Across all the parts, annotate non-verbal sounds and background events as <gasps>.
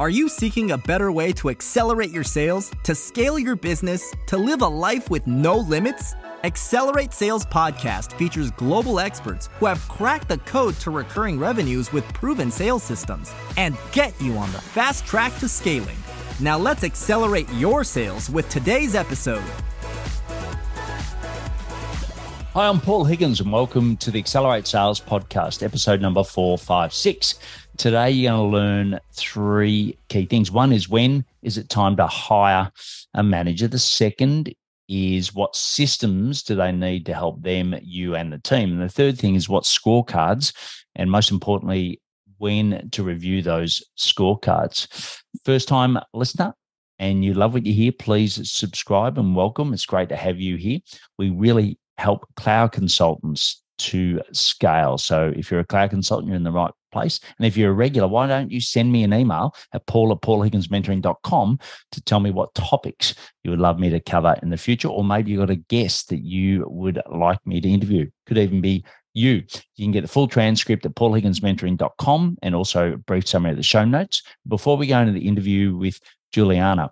Are you seeking a better way to accelerate your sales, to scale your business, to live a life with no limits? Accelerate Sales Podcast features global experts who have cracked the code to recurring revenues with proven sales systems and get you on the fast track to scaling. Now let's accelerate your sales with today's episode. Hi, I'm Paul Higgins, and welcome to the Accelerate Sales Podcast, episode number 456. Today, you're going to learn three key things. One is when is it time to hire a manager? The second is what systems do they need to help them, you, and the team? And the third thing is what scorecards, and most importantly, when to review those scorecards. First time listener, and you love what you hear, please subscribe and welcome. It's great to have you here. We really help cloud consultants to scale. So if you're a cloud consultant, you're in the right place. And if you're a regular, why don't you send me an email at paul at paulhigginsmentoring.com to tell me what topics you would love me to cover in the future? Or maybe you've got a guest that you would like me to interview. Could even be you. You can get the full transcript at paulhigginsmentoring.com and also a brief summary of the show notes. Before we go into the interview with Juliana,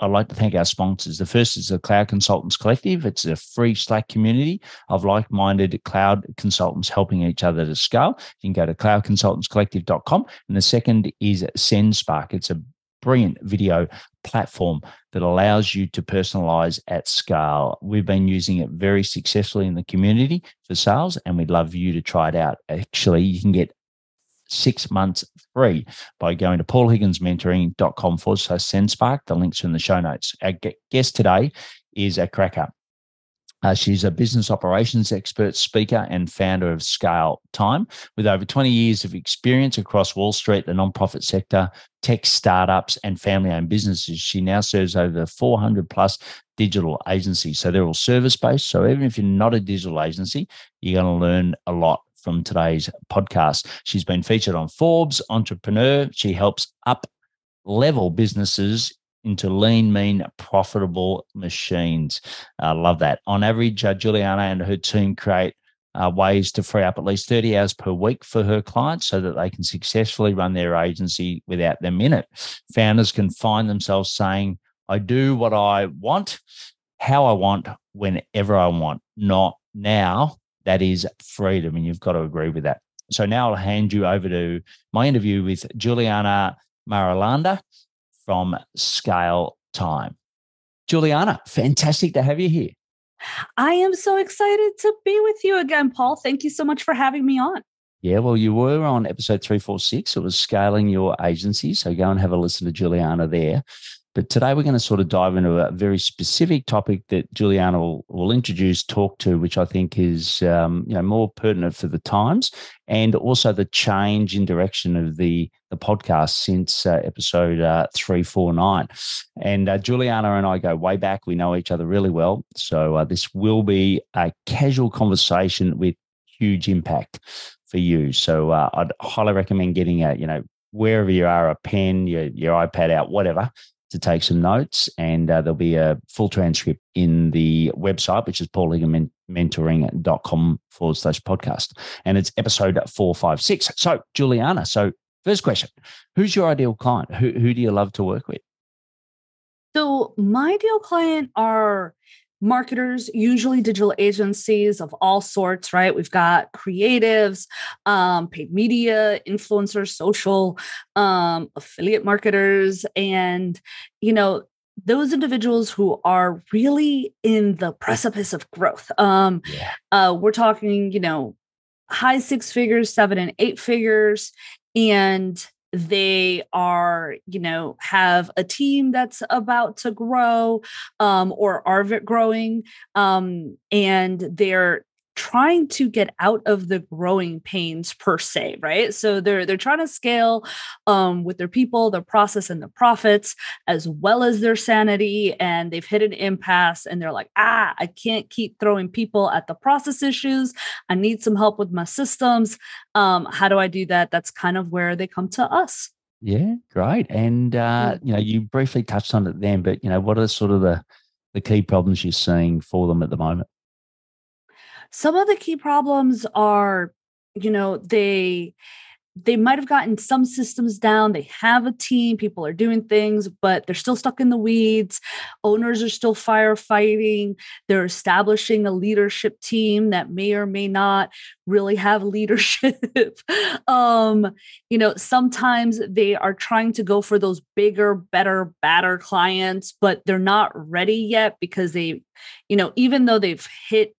I'd like to thank our sponsors. The first is the Cloud Consultants Collective. It's a free Slack community of like minded cloud consultants helping each other to scale. You can go to cloudconsultantscollective.com. And the second is SendSpark. It's a brilliant video platform that allows you to personalize at scale. We've been using it very successfully in the community for sales, and we'd love you to try it out. Actually, you can get six months free by going to paulhigginsmentoring.com forward slash SendSpark. The links are in the show notes. Our guest today is a cracker. Uh, she's a business operations expert, speaker, and founder of Scale Time. With over 20 years of experience across Wall Street, the nonprofit sector, tech startups, and family owned businesses, she now serves over 400 plus digital agencies. So they're all service based. So even if you're not a digital agency, you're going to learn a lot from today's podcast. She's been featured on Forbes Entrepreneur. She helps up level businesses into lean, mean, profitable machines. I love that. On average, uh, Juliana and her team create uh, ways to free up at least 30 hours per week for her clients so that they can successfully run their agency without them in it. Founders can find themselves saying, I do what I want, how I want, whenever I want, not now that is freedom. And you've got to agree with that. So now I'll hand you over to my interview with Juliana Marulanda from Scale Time. Juliana, fantastic to have you here. I am so excited to be with you again, Paul. Thank you so much for having me on. Yeah, well, you were on episode 346. It was scaling your agency. So go and have a listen to Juliana there. But today we're going to sort of dive into a very specific topic that Juliana will, will introduce, talk to, which I think is um, you know more pertinent for the times, and also the change in direction of the the podcast since uh, episode uh, three four nine. And uh, Juliana and I go way back; we know each other really well. So uh, this will be a casual conversation with huge impact for you. So uh, I'd highly recommend getting a you know wherever you are, a pen, your, your iPad out, whatever, to take some notes, and uh, there'll be a full transcript in the website, which is paulhigginsmentoring.com forward slash podcast. And it's episode 456. So, Juliana, so first question Who's your ideal client? Who, who do you love to work with? So, my ideal client are marketers, usually digital agencies of all sorts, right? We've got creatives, um, paid media, influencers, social, um, affiliate marketers, and, you know, those individuals who are really in the precipice of growth. Um, yeah. uh, we're talking, you know, high six figures, seven and eight figures, and they are you know have a team that's about to grow um, or are growing um, and they're trying to get out of the growing pains per se right? So they're they're trying to scale um, with their people their process and the profits as well as their sanity and they've hit an impasse and they're like ah i can't keep throwing people at the process issues. I need some help with my systems. Um, how do i do that? That's kind of where they come to us. Yeah great. And uh, you know you briefly touched on it then but you know what are sort of the the key problems you're seeing for them at the moment some of the key problems are, you know, they they might have gotten some systems down. They have a team, people are doing things, but they're still stuck in the weeds. Owners are still firefighting. They're establishing a leadership team that may or may not really have <laughs> leadership. um, you know, sometimes they are trying to go for those bigger, better, badder clients, but they're not ready yet because they, you know, even though they've hit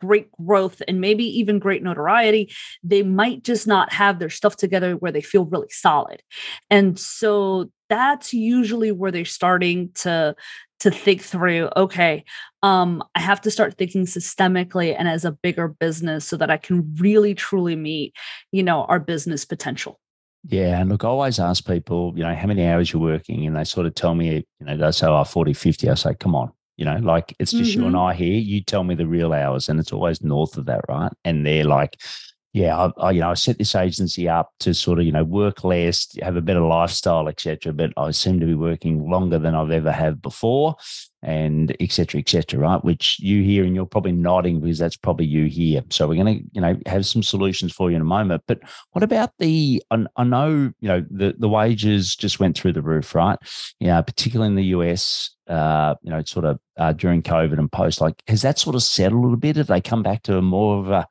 great growth and maybe even great notoriety, they might just not have their stuff together where they feel really solid. And so that's usually where they're starting to to think through okay um i have to start thinking systemically and as a bigger business so that i can really truly meet you know our business potential yeah. And look, I always ask people, you know, how many hours you're working, and they sort of tell me, you know, they say, oh, 40, 50. I say, come on, you know, like it's just mm-hmm. you and mm-hmm. I here. You tell me the real hours, and it's always north of that, right? And they're like, yeah, I, I, you know, I set this agency up to sort of, you know, work less, have a better lifestyle, etc. But I seem to be working longer than I've ever have before, and etc. etc. right? Which you hear, and you're probably nodding because that's probably you here. So we're going to, you know, have some solutions for you in a moment. But what about the? I, I know, you know, the the wages just went through the roof, right? Yeah, particularly in the US uh, you know, sort of uh, during COVID and post? Like, has that sort of settled a little bit? Have they come back to a more of a,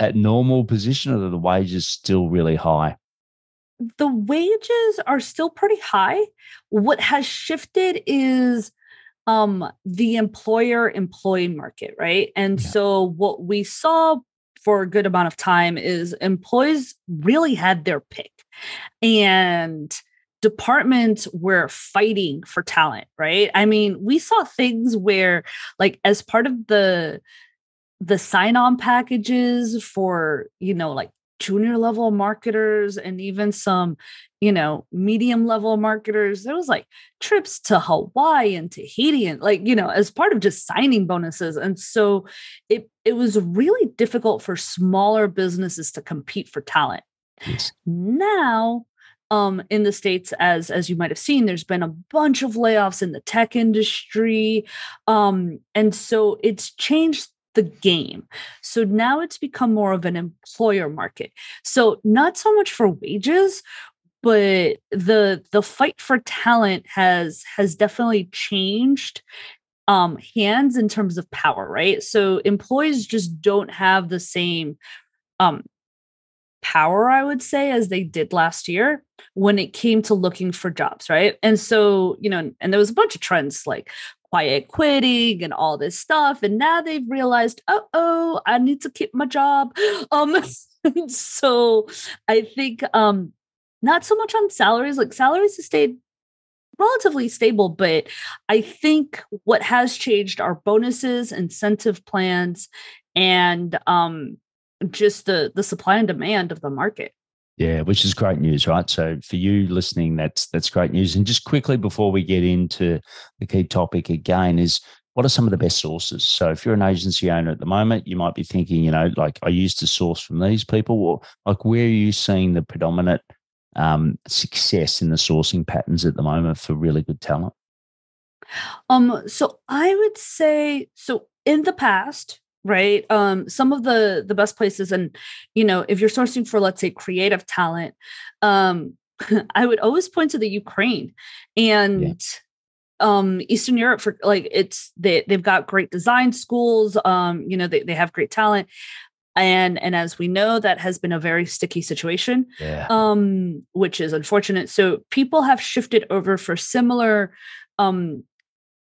a normal position, or are the wages still really high? The wages are still pretty high. What has shifted is um, the employer employee market, right? And yeah. so what we saw for a good amount of time is employees really had their pick. And departments were fighting for talent, right? I mean, we saw things where like as part of the the sign-on packages for, you know, like junior level marketers and even some, you know, medium level marketers, there was like trips to Hawaii and Tahiti and like, you know, as part of just signing bonuses. And so it it was really difficult for smaller businesses to compete for talent. Yes. Now um in the states as as you might have seen there's been a bunch of layoffs in the tech industry um and so it's changed the game. So now it's become more of an employer market. So not so much for wages but the the fight for talent has has definitely changed um hands in terms of power right? So employees just don't have the same um power, I would say, as they did last year when it came to looking for jobs, right? And so, you know, and there was a bunch of trends like quiet quitting and all this stuff. And now they've realized, oh, oh, I need to keep my job. <gasps> Um, <laughs> so I think um not so much on salaries, like salaries have stayed relatively stable, but I think what has changed are bonuses, incentive plans, and um just the the supply and demand of the market. Yeah, which is great news, right? So for you listening, that's that's great news. And just quickly before we get into the key topic again, is what are some of the best sources? So if you're an agency owner at the moment, you might be thinking, you know, like I used to source from these people, or like where are you seeing the predominant um, success in the sourcing patterns at the moment for really good talent? Um, so I would say so in the past, right um some of the the best places and you know if you're sourcing for let's say creative talent um <laughs> i would always point to the ukraine and yeah. um eastern europe for like it's they they've got great design schools um you know they, they have great talent and and as we know that has been a very sticky situation yeah. um which is unfortunate so people have shifted over for similar um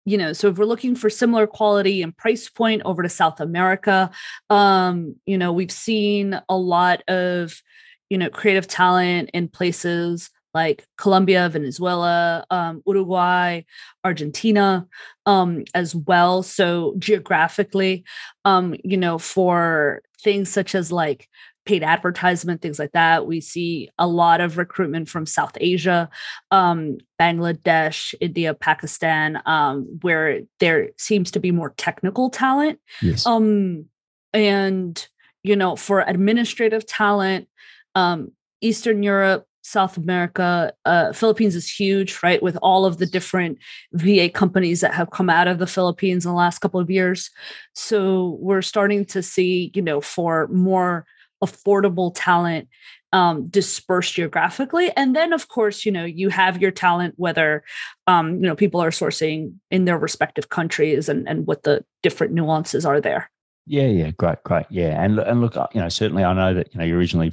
you know so if we're looking for similar quality and price point over to south america um you know we've seen a lot of you know creative talent in places like Colombia, Venezuela, um, Uruguay, Argentina, um, as well. So geographically, um, you know, for things such as like paid advertisement, things like that. We see a lot of recruitment from South Asia, um, Bangladesh, India, Pakistan, um, where there seems to be more technical talent. Yes. Um, and, you know, for administrative talent, um, Eastern Europe, South America, uh, Philippines is huge, right? With all of the different VA companies that have come out of the Philippines in the last couple of years. So we're starting to see, you know, for more affordable talent um, dispersed geographically. And then, of course, you know, you have your talent, whether, um, you know, people are sourcing in their respective countries and, and what the different nuances are there. Yeah, yeah, great, great, yeah, and and look, you know, certainly I know that you know you're originally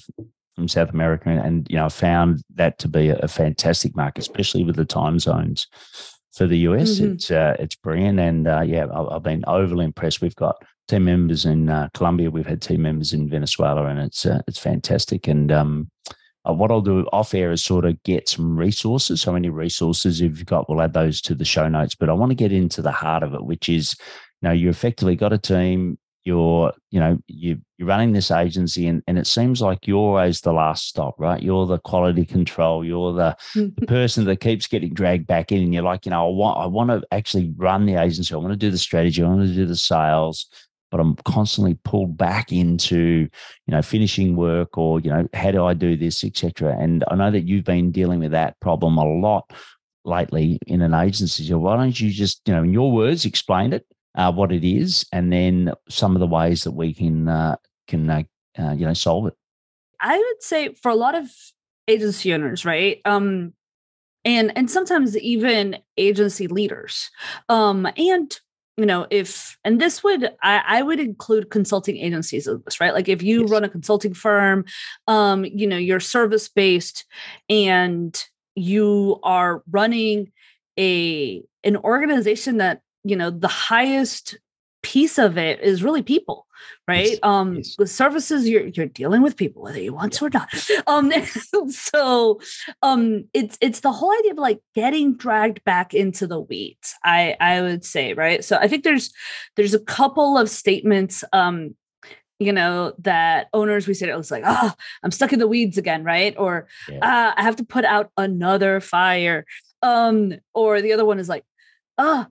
from South America, and, and you know, I found that to be a, a, fantastic market, especially with the time zones for the US. Mm-hmm. It's uh, it's brilliant, and uh, yeah, I've, I've, been overly impressed. We've got team members in uh, Colombia, we've had team members in Venezuela, and it's uh, it's fantastic. And um, uh, what I'll do off air is sort of get some resources. So many resources you've got, we'll add those to the show notes. But I want to get into the heart of it, which is, you know, you effectively got a team. You're, you know, you you're running this agency, and, and it seems like you're always the last stop, right? You're the quality control. You're the, the <laughs> person that keeps getting dragged back in, and you're like, you know, I want I want to actually run the agency. I want to do the strategy. I want to do the sales but I'm constantly pulled back into, you know, finishing work or, you know, how do I do this, etc. And I know that you've been dealing with that problem a lot lately in an agency. So why don't you just, you know, in your words, explain it, uh, what it is, and then some of the ways that we can uh, can uh, uh, you know solve it. I would say for a lot of agency owners, right? Um, and and sometimes even agency leaders, um, and you know if and this would I, I, would include consulting agencies in this right like if you yes. run a consulting firm um you know you're service based and you are running a an organization that you know the highest piece of it is really people right yes. um yes. with services you're you're dealing with people whether you want to or not um <laughs> so um it's it's the whole idea of like getting dragged back into the weeds i i would say right so i think there's there's a couple of statements um you know that owners we said it was like oh i'm stuck in the weeds again right or yeah. uh, i have to put out another fire um or the other one is like oh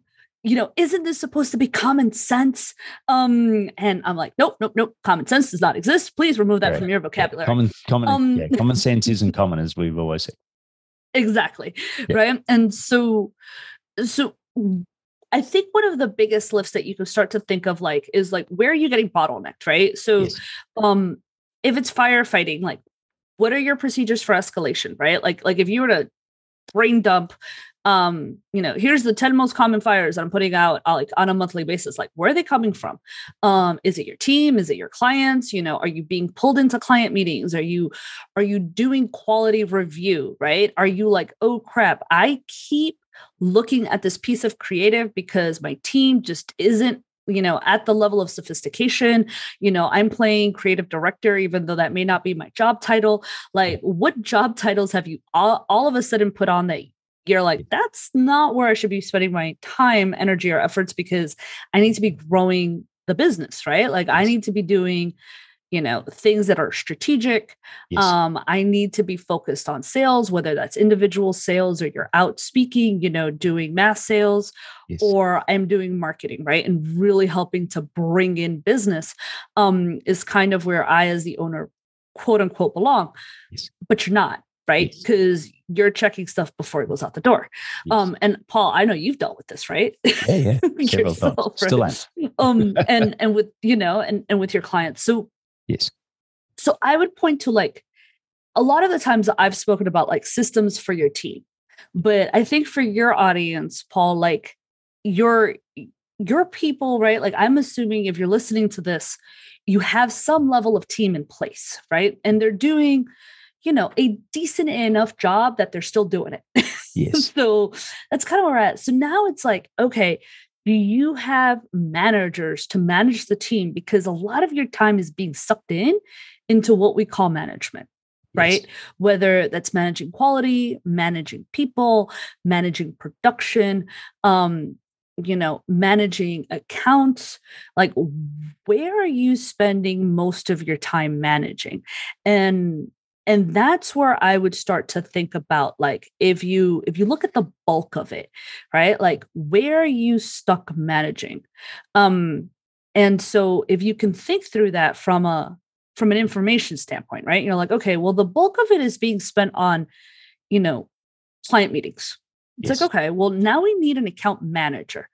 you know, isn't this supposed to be common sense? Um, and I'm like, nope, nope, nope. Common sense does not exist. Please remove that right. from your vocabulary. Yeah. Common, common, um, yeah, common sense isn't common, as we've always said. Exactly. Yeah. Right. And so, so I think one of the biggest lifts that you can start to think of, like, is like, where are you getting bottlenecked? Right. So, yes. um, if it's firefighting, like, what are your procedures for escalation? Right. Like, like if you were to brain dump um you know here's the 10 most common fires that i'm putting out uh, like on a monthly basis like where are they coming from? Um is it your team? Is it your clients? You know are you being pulled into client meetings? Are you are you doing quality review right? Are you like oh crap i keep looking at this piece of creative because my team just isn't you know at the level of sophistication. You know i'm playing creative director even though that may not be my job title. Like what job titles have you all, all of a sudden put on that you're like, that's not where I should be spending my time, energy, or efforts because I need to be growing the business, right? Like I need to be doing, you know, things that are strategic. Yes. Um, I need to be focused on sales, whether that's individual sales or you're out speaking, you know, doing mass sales, yes. or I'm doing marketing, right? And really helping to bring in business um, is kind of where I, as the owner, quote unquote, belong. Yes. But you're not right? Because you're checking stuff before it goes out the door. Yes. Um, and Paul, I know you've dealt with this, right? Yeah, yeah. <laughs> Yourself, Still am. um, <laughs> and and with you know, and and with your clients. So yes. So I would point to like a lot of the times I've spoken about like systems for your team, but I think for your audience, Paul, like your your people, right? Like I'm assuming if you're listening to this, you have some level of team in place, right? And they're doing you know, a decent enough job that they're still doing it. <laughs> Yes. so that's kind of where we're at. So now it's like, okay, do you have managers to manage the team? Because a lot of your time is being sucked in into what we call management right? Yes. Whether that's managing quality, managing people, managing production, um, you know, managing accounts. Like, where are you spending most of your time managing? And and that's where i would start to think about like if you if you look at the bulk of it right? Like where are you stuck managing. Um and so if you can think through that from a from an information standpoint right? You're like okay well the bulk of it is being spent on you know client meetings. It's yes. like okay well now we need an account manager.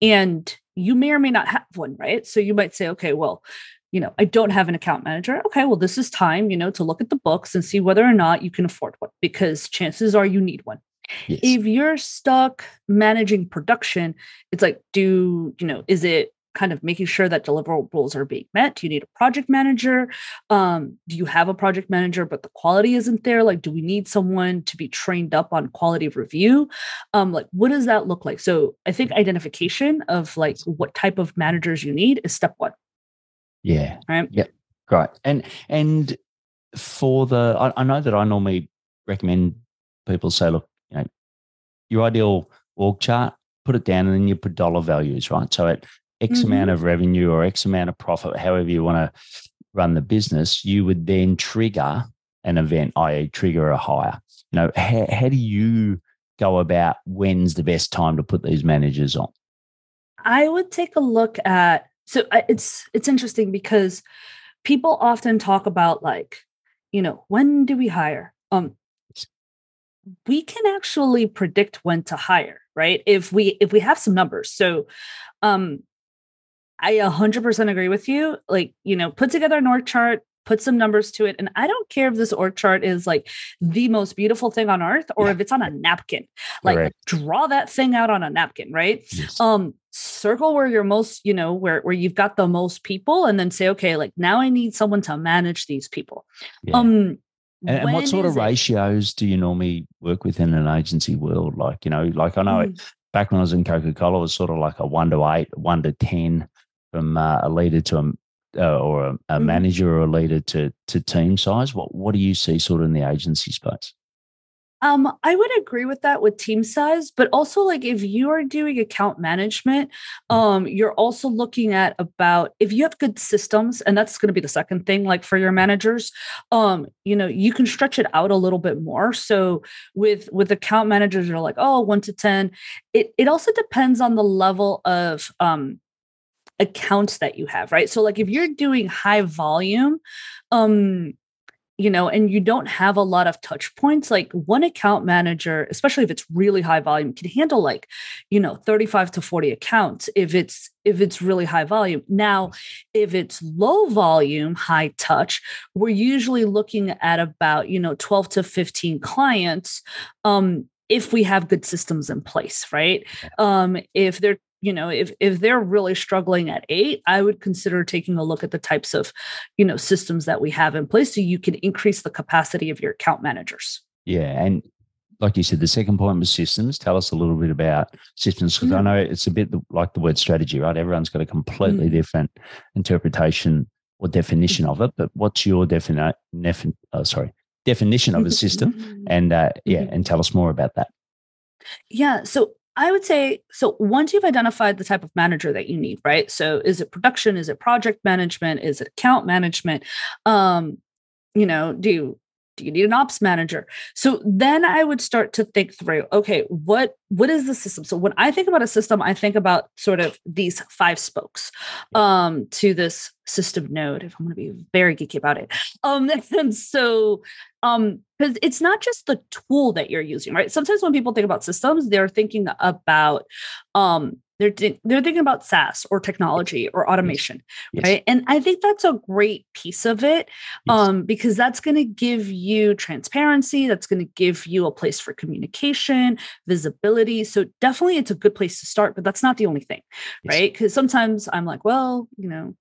And you may or may not have one right? So you might say okay well you know, I don't have an account manager. Okay, well, this is time, you know, to look at the books and see whether or not you can afford one because chances are you need one. Yes. If you're stuck managing production, it's like, do, you know, is it kind of making sure that deliverables are being met? Do you need a project manager? Um, do you have a project manager, but the quality isn't there? Like, do we need someone to be trained up on quality review? Um, like, what does that look like? So I think identification of like what type of managers you need is step one. Yeah. Right. Yep. Great. And and for the I, I know that I normally recommend people say, look, you know, your ideal org chart, put it down and then you put dollar values, right? So at X mm-hmm. amount of revenue or X amount of profit, however you want to run the business, you would then trigger an event, i.e., trigger a hire. You know, how, how do you go about when's the best time to put these managers on? I would take a look at so it's it's interesting because people often talk about like you know when do we hire? Um we can actually predict when to hire right? If we if we have some numbers. So um i 100% agree with you. Like you know put together an org chart put some numbers to it. And I don't care if this org chart is like the most beautiful thing on earth or yeah. if it's on a napkin. Like right. draw that thing out on a napkin, right? Yes. Um circle where you're most, you know, where where you've got the most people and then say, okay, like now I need someone to manage these people. Yeah. Um and, and what sort of ratios it? do you normally work with in an agency world? Like, you know, like I know mm. back when I was in Coca Cola, it was sort of like a one to eight, one to 10 from uh, a leader to a, uh, or a, a mm-hmm. manager or a leader to to team size? What what do you see sort of in the agency space? Um, I would agree with that with team size, but also like if you are doing account management, mm. um, you're also looking at about if you have good systems, and that's going to be the second thing, like for your managers, um, you know, you can stretch it out a little bit more. So with with account managers, you're like, oh, one to ten. It it also depends on the level of um accounts that you have, right? So like if you're doing high volume, um, you know, and you don't have a lot of touch points, like one account manager, especially if it's really high volume, can handle like, you know, 35 to 40 accounts if it's if it's really high volume. Now, if it's low volume, high touch, we're usually looking at about, you know, 12 to 15 clients um if we have good systems in place, right? Um, if they're you know if if they're really struggling at eight i would consider taking a look at the types of you know systems that we have in place so you can increase the capacity of your account managers yeah and like you said the second point was systems tell us a little bit about systems because mm. i know it's a bit like the word strategy right everyone's got a completely mm. different interpretation or definition of it but what's your definition nef- uh, sorry definition of a system and uh, yeah mm-hmm. and tell us more about that yeah so I would say so once you've identified the type of manager that you need, right? So is it production? Is it project management? Is it account management? Um, you know, do you do you need an ops manager? So then i would start to think through okay what what is the system? So when i think about a system i think about sort of these five spokes um to this system node if i'm going to be very geeky about it. Um <laughs> and so um because it's not just the tool that you're using right? Sometimes when people think about systems they're thinking about um they're they're thinking about SaaS or technology or automation, yes. right? And I think that's a great piece of it, yes. um, because that's going to give you transparency. That's going to give you a place for communication, visibility. So definitely, it's a good place to start. But that's not the only thing, yes. right? Because sometimes I'm like, well, you know,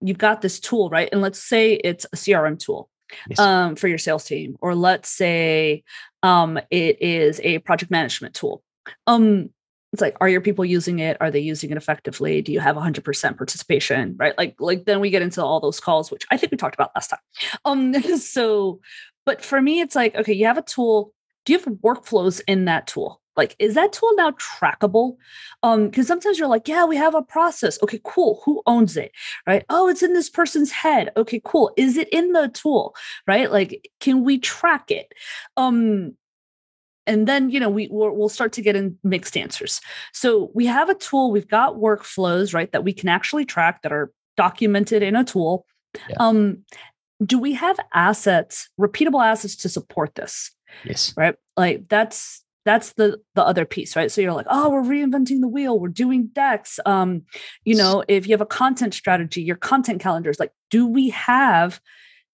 you've got this tool, right? And let's say it's a CRM tool. Um, for your sales team, or let's say um, it is a project management tool. Um, it's like are your people using it? Are they using it effectively? Do you have 100% participation? Right? Like like then we get into all those calls which i think we talked about last time. <laughs> Um <laughs> so but for me it's like okay you have a tool. Do you have workflows in that tool? Like is that tool now trackable? Um because sometimes you're like yeah we have a process. Okay cool. Who owns it? Right? Oh it's in this person's head. Okay cool. Is it in the tool? Right? Like can we track it? Um and then you know we we'll start to get in mixed answers. So we have a tool we've got workflows right that we can actually track that are documented in a tool. Yeah. um do we have assets repeatable assets to support this? Yes. Right? Like that's that's the the other piece right? So you're like oh we're reinventing the wheel we're doing decks. Um you know if you have a content strategy your content calendars like do we have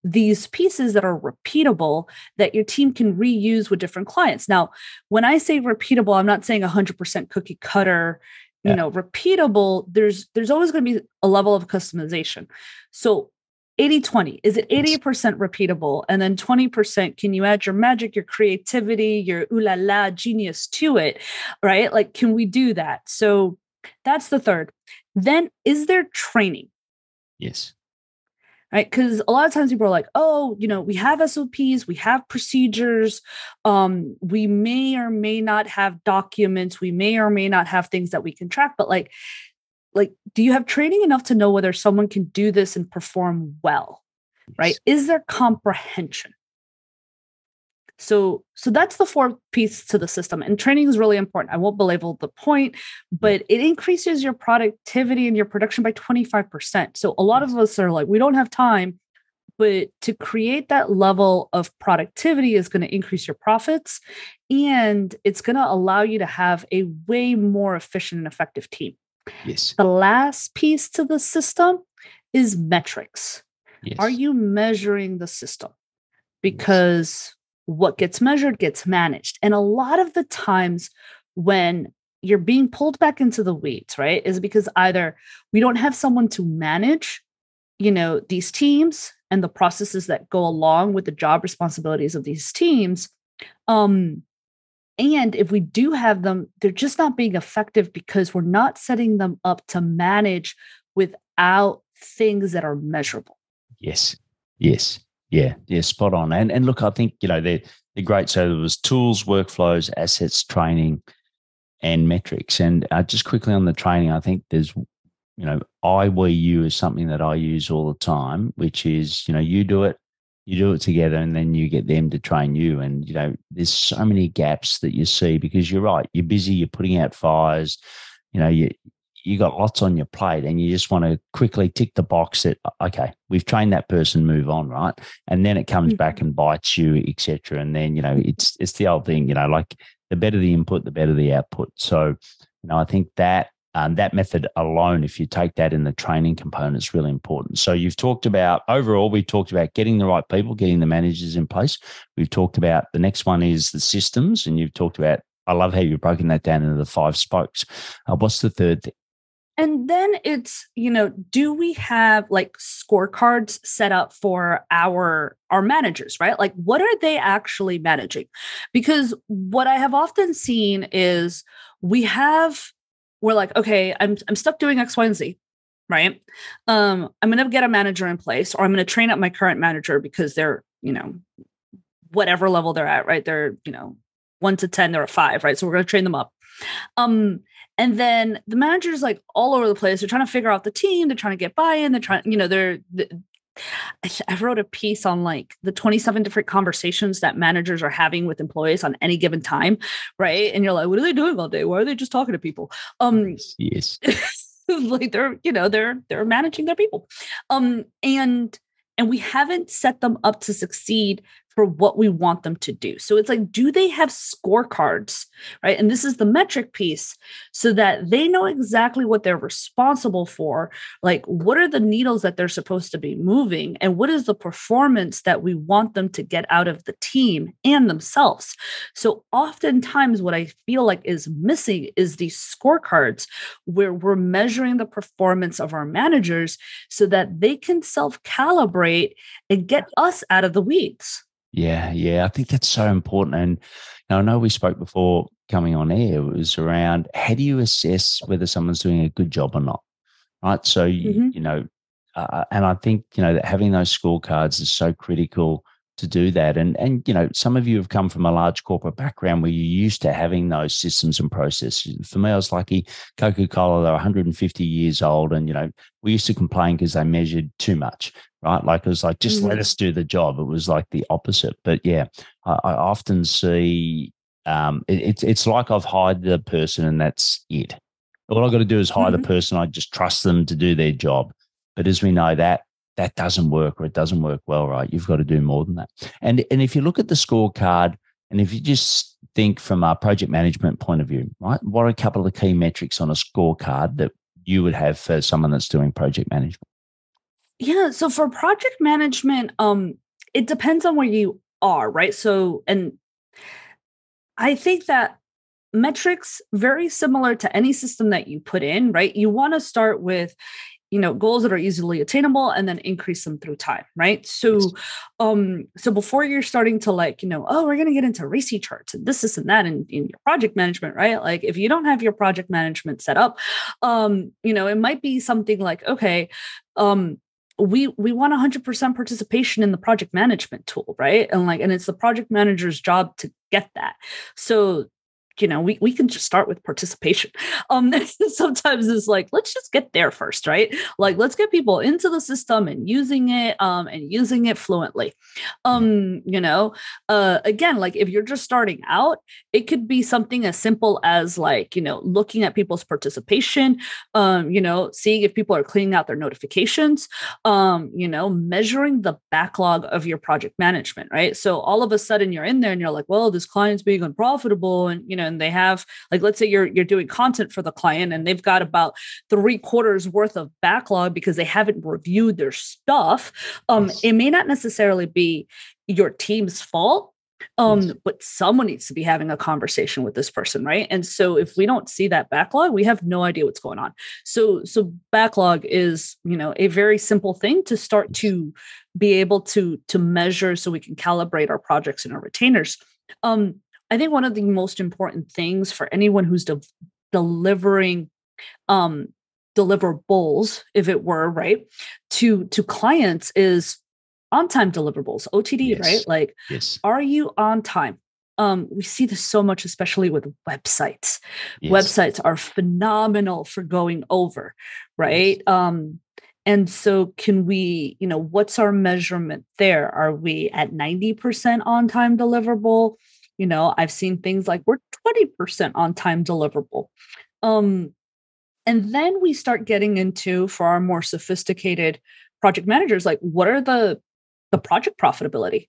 these pieces that are repeatable that your team can reuse with different clients. Now when i say repeatable i'm not saying 100% cookie cutter you yeah. know repeatable there's there's always going to be a level of customization. So 80 20 is it 80% repeatable? And then 20% can you add your magic your creativity your ooh la la genius to it right? Like can we do that? So that's the third. Then is there training? Yes right? Because a lot of times people are like oh you know we have sops we have procedures um we may or may not have documents we may or may not have things that we can track but like like do you have training enough to know whether someone can do this and perform well right? Is there comprehension so so that's the fourth piece to the system and training is really important i won't belabor the point but it increases your productivity and your production by 25% so a lot of us are like we don't have time but to create that level of productivity is going to increase your profits and it's going to allow you to have a way more efficient and effective team Yes. The last piece to the system is metrics. Yes. Are you measuring the system? Because. What gets measured gets managed. And a lot of the times when you're being pulled back into the weeds, right, is because either we don't have someone to manage, you know, these teams and the processes that go along with the job responsibilities of these teams. Um, and if we do have them, they're just not being effective because we're not setting them up to manage without things that are measurable. Yes. Yes. Yeah. Yeah. Spot on. And and look, I think, you know, they're they're great. So there was tools, workflows, assets, training, and metrics. And uh, just quickly on the training, I think there's you know, I, we, you is something that I use all the time, which is, you know, you do it, you do it together and then you get them to train you and you know there's so many gaps that you see because you're right you're busy you're putting out fires you know you you got lots on your plate and you just want to quickly tick the box that okay we've trained that person move on right and then it comes mm-hmm. back and bites you etc and then you know it's it's the old thing you know like the better the input the better the output so you know i think that um, that method alone, if you take that in the training component, is really important. So you've talked about overall, we talked about getting the right people, getting the managers in place. We've talked about the next one is the systems, and you've talked about. I love how you've broken that down into the five spokes. Uh, what's the third thing? And then it's, you know, do we have like scorecards set up for our our managers, right? Like what are they actually managing? Because what I have often seen is we have we're like, okay, I'm I'm stuck doing X, Y, and Z, right? Um, I'm gonna get a manager in place, or I'm gonna train up my current manager because they're, you know, whatever level they're at, right? They're, you know, one to ten, they're a five, right? So we're gonna train them up. Um, and then the manager's like all over the place. They're trying to figure out the team. They're trying to get buy-in. They're trying, you know, they're I wrote a piece on like the 27 different conversations that managers are having with employees on any given time, right? And you're like, what are they doing all day? Why are they just talking to people? Um yes. <laughs> like they're, you know, they're they're managing their people. Um and and we haven't set them up to succeed for what we want them to do. So it's like, do they have scorecards, right? And this is the metric piece so that they know exactly what they're responsible for. Like, what are the needles that they're supposed to be moving? And what is the performance that we want them to get out of the team and themselves? So oftentimes, what I feel like is missing is these scorecards where we're measuring the performance of our managers so that they can self calibrate and get us out of the weeds. Yeah, yeah, I think that's so important. And I know we spoke before coming on air. It was around how do you assess whether someone's doing a good job or not, right? So mm-hmm. you, you know, uh, and I think you know that having those scorecards is so critical to do that. And and you know, some of you have come from a large corporate background where you're used to having those systems and processes. For me, I was lucky. Coca Cola, they're 150 years old, and you know, we used to complain because they measured too much right? Like it was like, just mm-hmm. let us do the job. It was like the opposite. But yeah, I, I often see um, it, it's it's like I've hired the person and that's it. All I've got to do is hire mm-hmm. the person. I just trust them to do their job. But as we know that that doesn't work or it doesn't work well, right? You've got to do more than that. And and if you look at the scorecard And if you just think from a project management point of view, right? What are a couple of key metrics on a scorecard that you would have for someone that's doing project management? Yeah. So for project management, um, it depends on where you are, right? So, and I think that metrics very similar to any system that you put in right you want to start with you know goals that are easily attainable and then increase them through time right? So um so before you're starting to like you know oh we're going to get into RACI charts and this this and that in, in your project management right? Like if you don't have your project management set up um you know it might be something like okay um we we want 100% participation in the project management tool right? And like and it's the project manager's job to get that. So you know we, we can just start with participation. Um <laughs> sometimes it's like let's just get there first right? Like let's get people into the system and using it um and using it fluently. Um you know uh again like if you're just starting out it could be something as simple as like you know looking at people's participation um you know seeing if people are cleaning out their notifications um you know measuring the backlog of your project management right? So all of a sudden you're in there and you're like well this client's being unprofitable and you know and they have like let's say you're you're doing content for the client and they've got about three quarters worth of backlog because they haven't reviewed their stuff um yes. it may not necessarily be your team's fault um yes. but someone needs to be having a conversation with this person right? And so if we don't see that backlog we have no idea what's going on. So so backlog is you know a very simple thing to start to be able to to measure so we can calibrate our projects and our retainers. Um I think one of the most important things for anyone who's de- delivering um, deliverables, if it were right, to to clients is on time deliverables, OTD, yes. right? Like, yes. are you on time? Um, we see this so much, especially with websites. Yes. Websites are phenomenal for going over, right? Um, and so, can we, you know, what's our measurement there? Are we at 90% on time deliverable? You know i've seen things like we're 20% on time deliverable. Um, and then we start getting into for our more sophisticated project managers like what are the the project profitability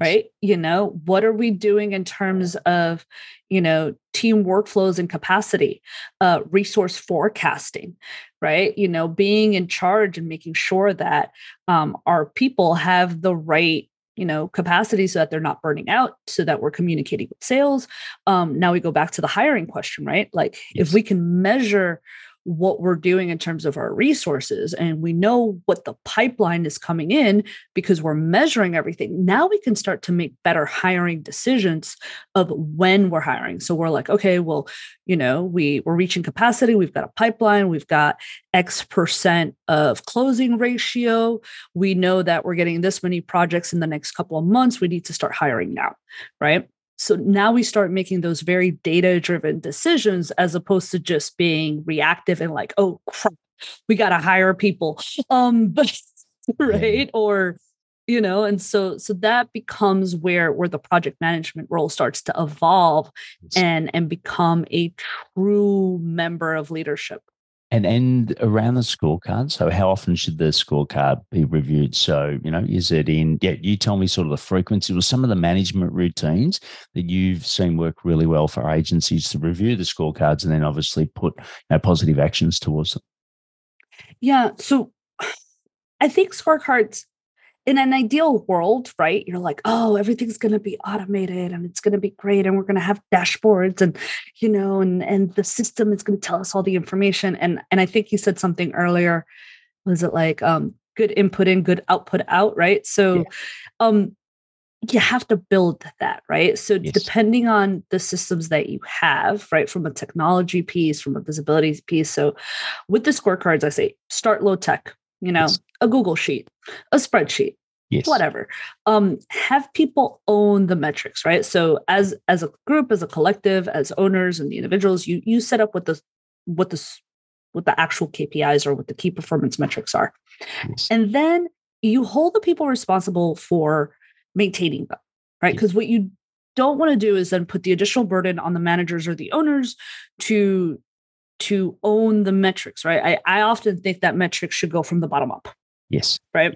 right? You know what are we doing in terms of you know team workflows and capacity uh, resource forecasting right? You know being in charge and making sure that um, our people have the right you know capacity so that they're not burning out so that we're communicating with sales um, now we go back to the hiring question right like yes. if we can measure what we're doing in terms of our resources and we know what the pipeline is coming in because we're measuring everything now we can start to make better hiring decisions of when we're hiring. So we're like okay well you know we we're reaching capacity we've got a pipeline we've got x percent of closing ratio we know that we're getting this many projects in the next couple of months we need to start hiring now right so now we start making those very data driven decisions as opposed to just being reactive and like, oh crap, we got to hire people. Um, <laughs> but right. Or, you know, and so so that becomes where where the project management role starts to evolve and and become a true member of leadership and and around the scorecard so how often should the scorecard be reviewed? So you know is it in yeah you tell me sort of the frequency or some of the management routines that you've seen work really well for agencies to review the scorecards and then obviously put you know, positive actions towards them. Yeah so i think scorecards in an ideal world, right? You're like, oh, everything's going to be automated and it's going to be great. And we're going to have dashboards and, you know, and, and the system is going to tell us all the information. And, and I think you said something earlier, was it like, um, good input in, good output out, right? So, yeah. um, you have to build that, right? So, yes. depending on the systems that you have, right, from a technology piece, from a visibility piece. So, with the scorecards, I say start low tech, you know, yes. A Google sheet, a spreadsheet, yes. whatever. Um, have people own the metrics, right? So as as a group, as a collective, as owners and the individuals, you you set up what the what the what the actual KPIs or what the key performance metrics are. Yes. And then you hold the people responsible for maintaining them, right? Because what you don't want to do is then put the additional burden on the managers or the owners to to own the metrics, right? I, I often think that metrics should go from the bottom up. Yes. Right.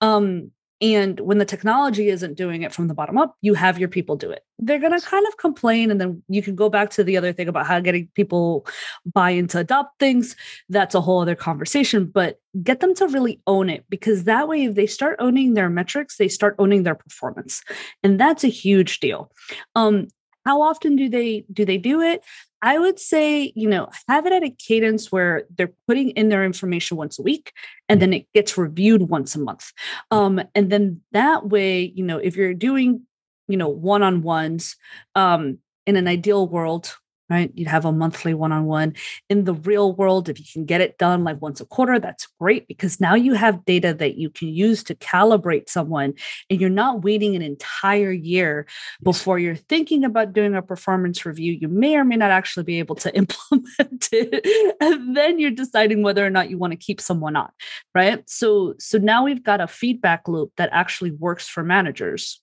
Um, And when the technology isn't doing it from the bottom up, you have your people do it. They're going to kind of complain. And then you can go back to the other thing about how getting people buy into adopt things. That's a whole other conversation, but get them to really own it because that way, if they start owning their metrics, they start owning their performance. And that's a huge deal. Um, how often do they do they do it I would say, you know, have it at a cadence where they're putting in their information once a week and then it gets reviewed once a month. Um, and then that way, you know, if you're doing, you know, one on ones, um, in an ideal world, right? You'd have a monthly one on one. In the real world, if you can get it done like once a quarter, that's great because now you have data that you can use to calibrate someone and you're not waiting an entire year before you're thinking about doing a performance review. You may or may not actually be able to <laughs> implement it. and then you're deciding whether or not you want to keep someone on, right? So so now we've got a feedback loop that actually works for managers.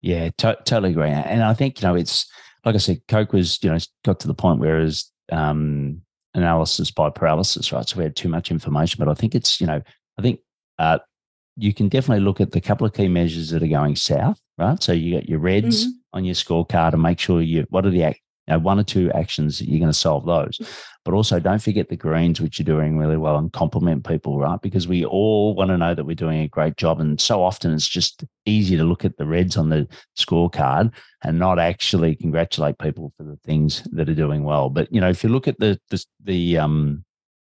Yeah, to- totally agree. And I think, you know, it's like I said, Coke was, you know, got to the point where it was um, analysis by paralysis, right? So we had too much information. But I think it's, you know, I think uh, you can definitely look at the couple of key measures that are going south, right? So you got your reds mm-hmm. on your scorecard and make sure you, what are the know, one or two actions you're going to solve those. But also don't forget the greens, which you're doing really well and compliment people, right? Because we all want to know that we're doing a great job. And so often it's just easy to look at the reds on the scorecard and not actually congratulate people for the things that are doing well. But, you know, if you look at the, the, the, um,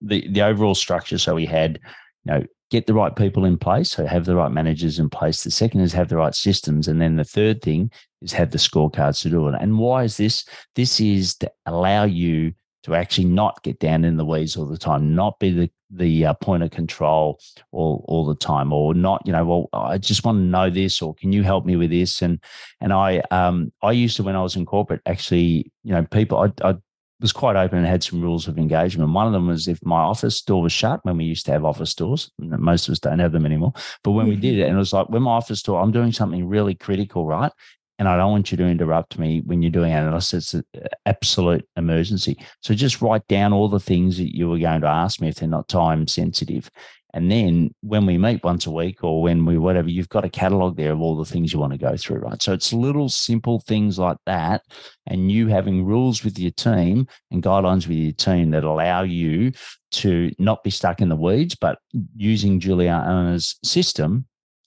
the, the overall structure, so we had, you know, get the right people in place, so have the right managers in place. The second is have the right systems. And then the third thing is have the scorecards to do it. And why is this? This is to allow you to actually not get down in the weeds all the time, not be the the uh, point of control all all the time, or not, you know, well, I just want to know this, or can you help me with this? And and I um I used to when I was in corporate actually, you know, people I I was quite open and had some rules of engagement. One of them was if my office door was shut when we used to have office doors, most of us don't have them anymore. But when we did it, and it was like when my office door, I'm doing something really critical, right? And I don't want you to interrupt me when you're doing unless it's uh, an absolute emergency. So just write down all the things that you were going to ask me if they're not time sensitive. And then when we meet once a week or when we whatever, you've got a catalog there of all the things you want to go through, right? So it's little simple things like that. And you having rules with your team and guidelines with your team that allow you to not be stuck in the weeds, but using Juliana's system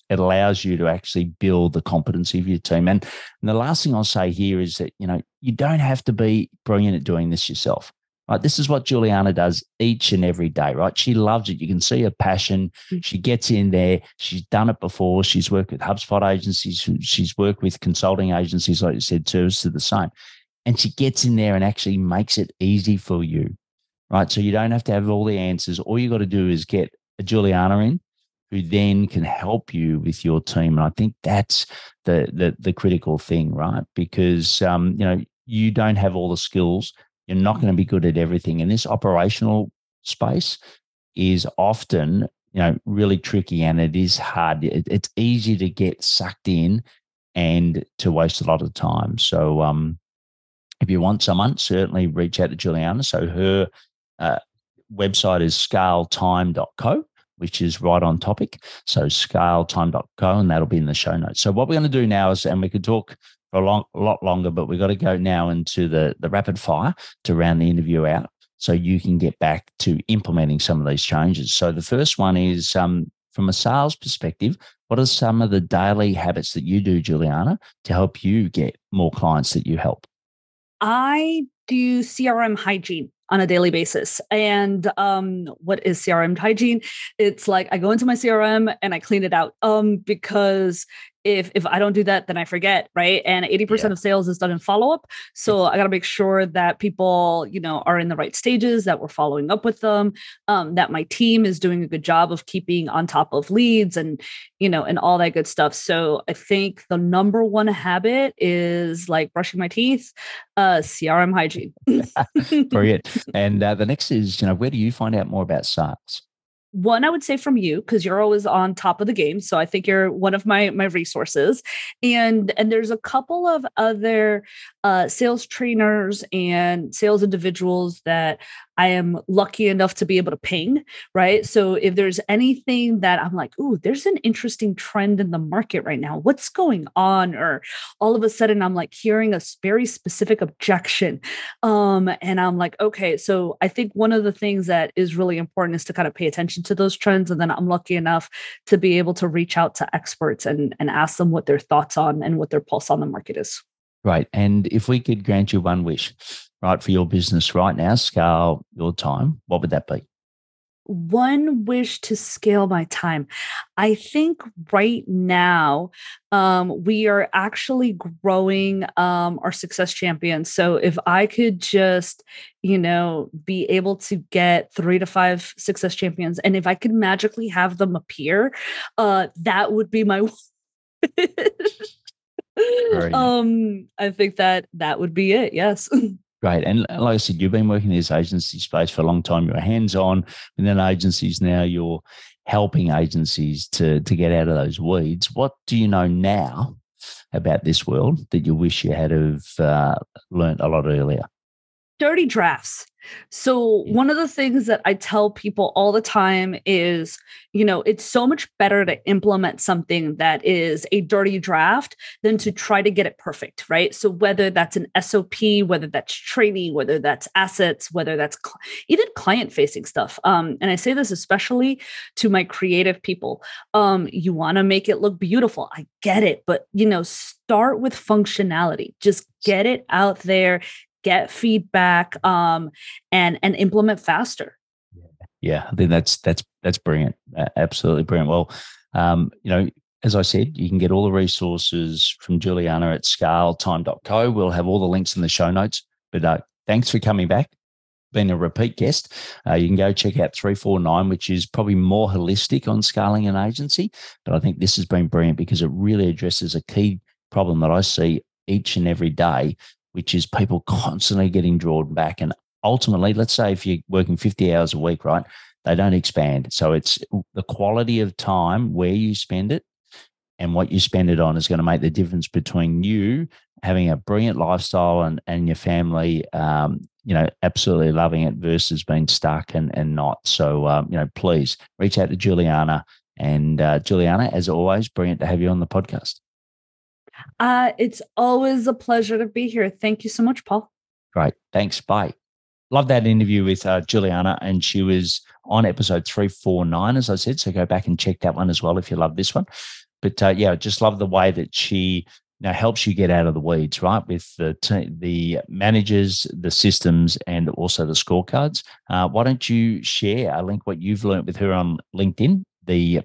it allows you to actually build the competency of your team. And, and, the last thing I'll say here is that, you know, you don't have to be brilliant at doing this yourself. Right. This is what Juliana does each and every day, right? She loves it. You can see her passion. Mm. She gets in there. She's done it before. She's worked with HubSpot agencies. She's worked with consulting agencies, like you said, too, to the same. And she gets in there and actually makes it easy for you. Right. So you don't have to have all the answers. All you got to do is get a Juliana in who then can help you with your team. And I think that's the the, the critical thing, right? Because um, you know, you don't have all the skills you're not going to be good at everything. And this operational space is often, you know, really tricky and it is hard. It, it's easy to get sucked in and to waste a lot of time. So, um, if you want someone, certainly reach out to Juliana. So her uh, website is scaletime.co, which is right on topic. So scaletime.co, and that'll be in the show notes. So what we're going to do now is, and we could talk for a, long, lot longer, but we've got to go now into the, the rapid fire to round the interview out so you can get back to implementing some of these changes. So the first one is um, from a sales perspective, what are some of the daily habits that you do, Juliana, to help you get more clients that you help? I do CRM hygiene on a daily basis. And um, what is CRM hygiene? It's like I go into my CRM and I clean it out um, because if if I don't do that, then I forget, right? And 80% yeah. of sales is done in follow-up. So I gotta make sure that people, you know, are in the right stages, that we're following up with them, um, that my team is doing a good job of keeping on top of leads and you know, and all that good stuff. So I think the number one habit is like brushing my teeth, uh, CRM hygiene. <laughs> Brilliant. And uh, the next is, you know, where do you find out more about sales? One i would say from you because you're always on top of the game so i think you're one of my my resources and and there's a couple of other uh, sales trainers and sales individuals that I am lucky enough to be able to ping, right? So if there's anything that I'm like, ooh, there's an interesting trend in the market right now. What's going on? Or all of a sudden I'm like hearing a very specific objection. Um, and I'm like, okay, so I think one of the things that is really important is to kind of pay attention to those trends. And then I'm lucky enough to be able to reach out to experts and, and ask them what their thoughts on and what their pulse on the market is. Right. And if we could grant you one wish, right, for your business right now, scale your time, what would that be? one wish to scale my time. I think right now um, we are actually growing um, our success champions so if i could just you know be able to get three to five success champions and if i could magically have them appear uh, that would be my <laughs> um i think that that would be it yes <laughs> Great. And like I said, you've been working in this agency space for a long time. You're hands on within agencies now. You're helping agencies to, to get out of those weeds. What do you know now about this world that you wish you had have uh, learned a lot earlier? Dirty drafts. So, one of the things that I tell people all the time is, you know, it's so much better to implement something that is a dirty draft than to try to get it perfect, right? So, whether that's an SOP, whether that's training, whether that's assets, whether that's cl- even client facing stuff. Um, and I say this especially to my creative people. Um, you want to make it look beautiful. I get it, but, you know, start with functionality. Just get it out there, get feedback um, and and implement faster yeah i think that's that's that's brilliant absolutely brilliant well um, you know as I said, you can get all the resources from Juliana at scaletime.co. We'll have all the links in the show notes. But uh, thanks for coming back, being a repeat guest. Uh, you can go check out 349, which is probably more holistic on scaling an agency. But I think this has been brilliant because it really addresses a key problem that I see each and every day, which is people constantly getting drawn back. And ultimately, let's say if you're working 50 hours a week, right, they don't expand. So it's the quality of time where you spend it and what you spend it on is going to make the difference between you having a brilliant lifestyle and, and your family, um, you know, absolutely loving it versus being stuck and, and not. So, um, you know, please reach out to Juliana. And uh, Juliana, as always, brilliant to have you on the podcast. Uh, it's always a pleasure to be here. Thank you so much, Paul. Great. Thanks. Bye. Love that interview with uh, Juliana, and she was on episode 349, as I said. So go back and check that one as well if you love this one. But uh, yeah, just love the way that she now helps you get out of the weeds, right? With the t- the managers, the systems, and also the scorecards. Uh, why don't you share a link what you've learned with her on LinkedIn? The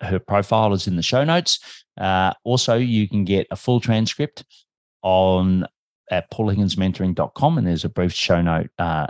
her profile is in the show notes. Uh, also, you can get a full transcript on at paulhigginsmentoring.com and there's a brief show note uh,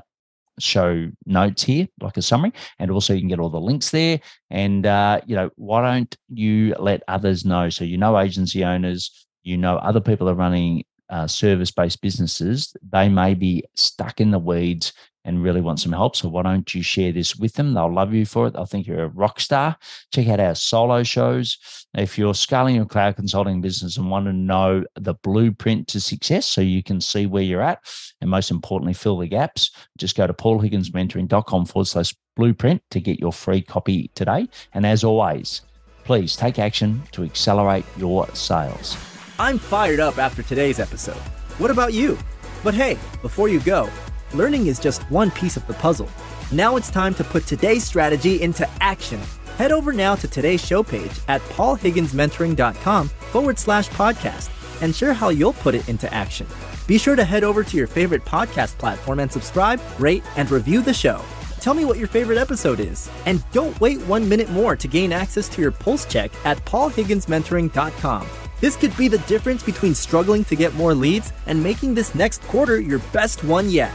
show notes here like a summary. And also you can get all the links there. And uh, you know why don't you let others know? So you know agency owners you know other people are running uh, service based businesses. They may be stuck in the weeds and really want some help. So why don't you share this with them? They'll love you for it. They'll think you're a rock star. Check out our solo shows. If you're scaling your cloud consulting business and want to know the blueprint to success so you can see where you're at and most importantly, fill the gaps, just go to paulhigginsmentoring.com forward slash blueprint to get your free copy today. And as always, please take action to accelerate your sales. I'm fired up after today's episode. What about you? But hey, before you go, learning is just one piece of the puzzle. Now it's time to put today's strategy into action. Head over now to today's show page at paulhigginsmentoring.com forward slash podcast and share how you'll put it into action. Be sure to head over to your favorite podcast platform and subscribe, rate, and review the show. Tell me what your favorite episode is. And don't wait one minute more to gain access to your pulse check at paulhigginsmentoring.com. This could be the difference between struggling to get more leads and making this next quarter your best one yet.